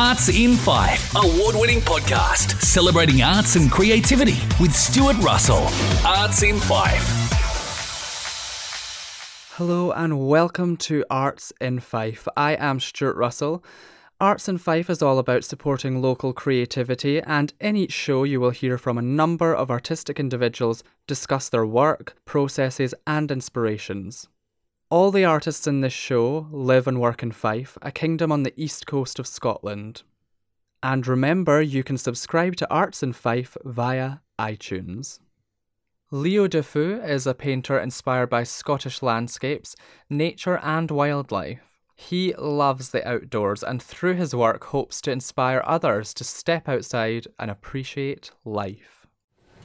Arts in Fife, award winning podcast celebrating arts and creativity with Stuart Russell. Arts in Fife. Hello and welcome to Arts in Fife. I am Stuart Russell. Arts in Fife is all about supporting local creativity, and in each show, you will hear from a number of artistic individuals discuss their work, processes, and inspirations. All the artists in this show live and work in Fife, a kingdom on the east coast of Scotland. And remember, you can subscribe to Arts in Fife via iTunes. Leo Du Feu is a painter inspired by Scottish landscapes, nature, and wildlife. He loves the outdoors and through his work hopes to inspire others to step outside and appreciate life.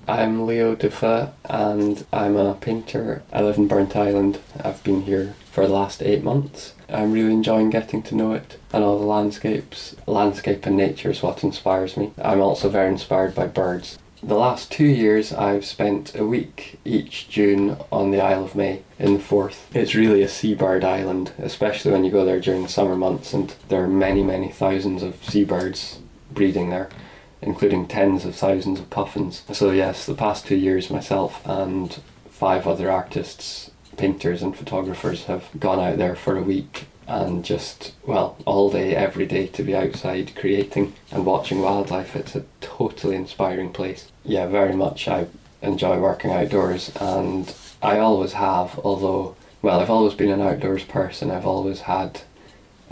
I'm Leo Du Feu and I'm a painter. I live in Burntisland. I've been here for the last eight months. I'm really enjoying getting to know it and all the landscapes. Landscape and nature is what inspires me. I'm also very inspired by birds. The last two years I've spent a week each June on the Isle of May in the Forth. It's really a seabird island, especially when you go there during the summer months and there are many, many thousands of seabirds breeding there including tens of thousands of puffins. So, yes, the past two years, myself and five other artists, painters, and photographers have gone out there for a week and just, well, all day, every day to be outside creating and watching wildlife. It's a totally inspiring place. Yeah, very much. I enjoy working outdoors and I always have, although, well, I've always been an outdoors person. I've always had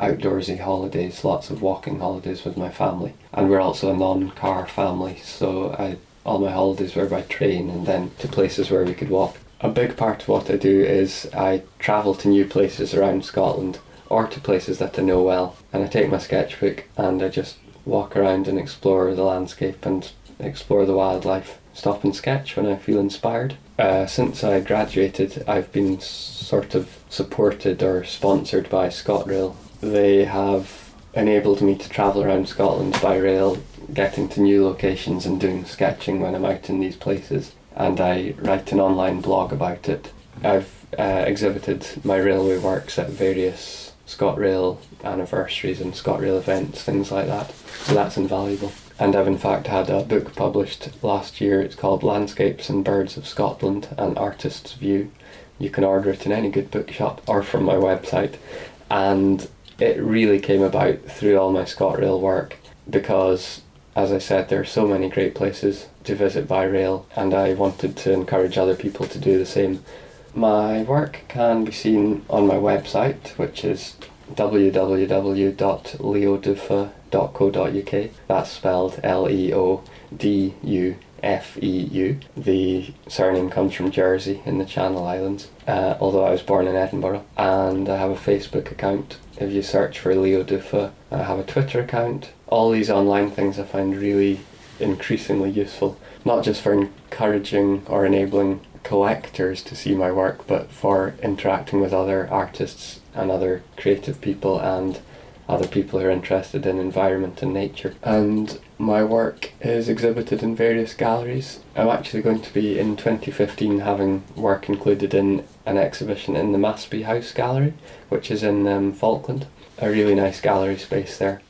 outdoorsy holidays, lots of walking holidays with my family. And we're also a non-car family, so I, all my holidays were by train and then to places where we could walk. A big part of what I do is I travel to new places around Scotland or to places that I know well and I take my sketchbook and I just walk around and explore the landscape and explore the wildlife. Stop and sketch when I feel inspired. Uh, since I graduated, I've been sort of supported or sponsored by ScotRail they have enabled me to travel around Scotland by rail, getting to new locations and doing sketching when I'm out in these places. And I write an online blog about it. I've uh, exhibited my railway works at various ScotRail anniversaries and ScotRail events, things like that. So that's invaluable. And I've in fact had a book published last year. It's called Landscapes and Birds of Scotland An Artist's View. You can order it in any good bookshop or from my website. And it really came about through all my ScotRail work because, as I said, there are so many great places to visit by rail, and I wanted to encourage other people to do the same. My work can be seen on my website, which is www.leodufeu.co.uk. That's spelled L E O D U F E U. The surname comes from Jersey in the Channel Islands, uh, although I was born in Edinburgh. And I have a Facebook account. If you search for Leo Du Feu, I have a Twitter account. All these online things I find really increasingly useful, not just for encouraging or enabling collectors to see my work, but for interacting with other artists and other creative people and other people who are interested in environment and nature. And my work is exhibited in various galleries. I'm actually going to be in 2015 having work included in an exhibition in the Maspie House Gallery, which is in um, Falkland. A really nice gallery space there.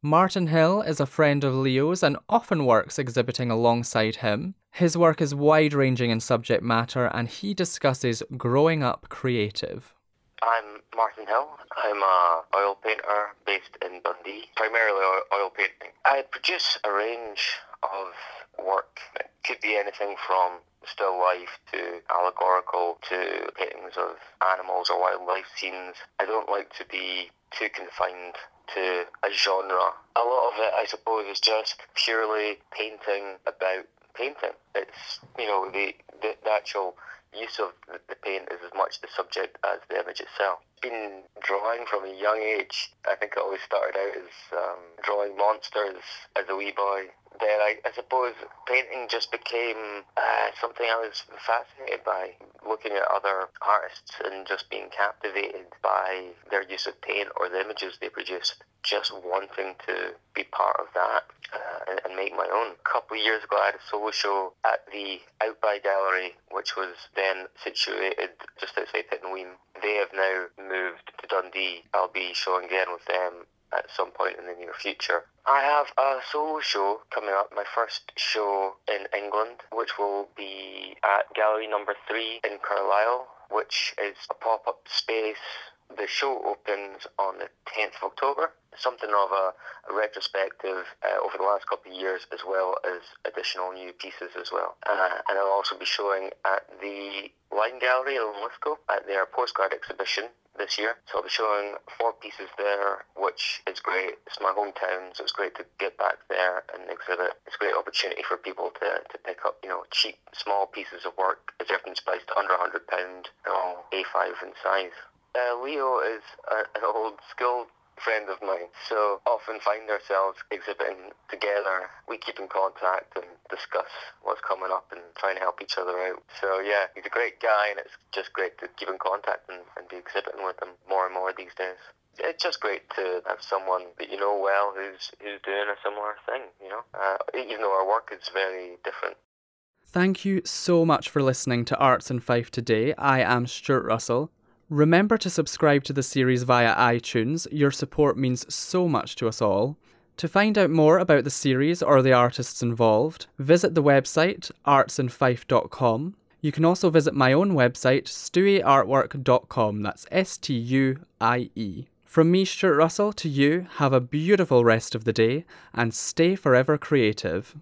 Martin Hill is a friend of Leo's and often works exhibiting alongside him. His work is wide ranging in subject matter and he discusses growing up creative. I'm Martin Hill. I'm a oil painter based in Dundee, primarily oil painting. I produce a range of work. It could be anything from still life to allegorical to paintings of animals or wildlife scenes. I don't like to be too confined to a genre. A lot of it, I suppose, is just purely painting about painting. It's, you know, the, the, the actual use of the paint is as much the subject as the image itself. Been drawing from a young age. I think it always started out as um, drawing monsters as a wee boy. Then I, I suppose painting just became uh, something I was fascinated by, looking at other artists and just being captivated by their use of paint or the images they produced. Just wanting to be part of that uh, and, and, make my own. A couple of years ago, I had a solo show at the Outby Gallery, which was then situated just outside Pittenweem. They have now I'll be showing again with them at some point in the near future. I have a solo show coming up, my first show in England, which will be at Gallery Number 3 in Carlisle, which is a pop up space. The show opens on the 10th of October. Something of a, a retrospective uh, over the last couple of years, as well as additional new pieces as well. Uh, and I'll also be showing at the Line Gallery in Lithgow at their postcard exhibition this year. So I'll be showing four pieces there, which is great. It's my hometown, so it's great to get back there and exhibit. It's a great opportunity for people to, to pick up, you know, cheap, small pieces of work. It's everything's priced under £100, all A5 in size. Uh, Leo is a, an old school friend of mine, so often find ourselves exhibiting together. We keep in contact and discuss what's coming up and try and help each other out. So yeah, he's a great guy and it's just great to keep in contact and, and be exhibiting with him more and more these days. It's just great to have someone that you know well who's who's doing a similar thing, you know. Uh, even though our work is very different. Thank you so much for listening to Arts in Fife today. I am Stuart Russell. Remember to subscribe to the series via iTunes. Your support means so much to us all. To find out more about the series or the artists involved, visit the website artsinfife.com. You can also visit my own website, stuieartwork.com. That's S T U I E. From me, Stuart Russell, to you, have a beautiful rest of the day and stay forever creative.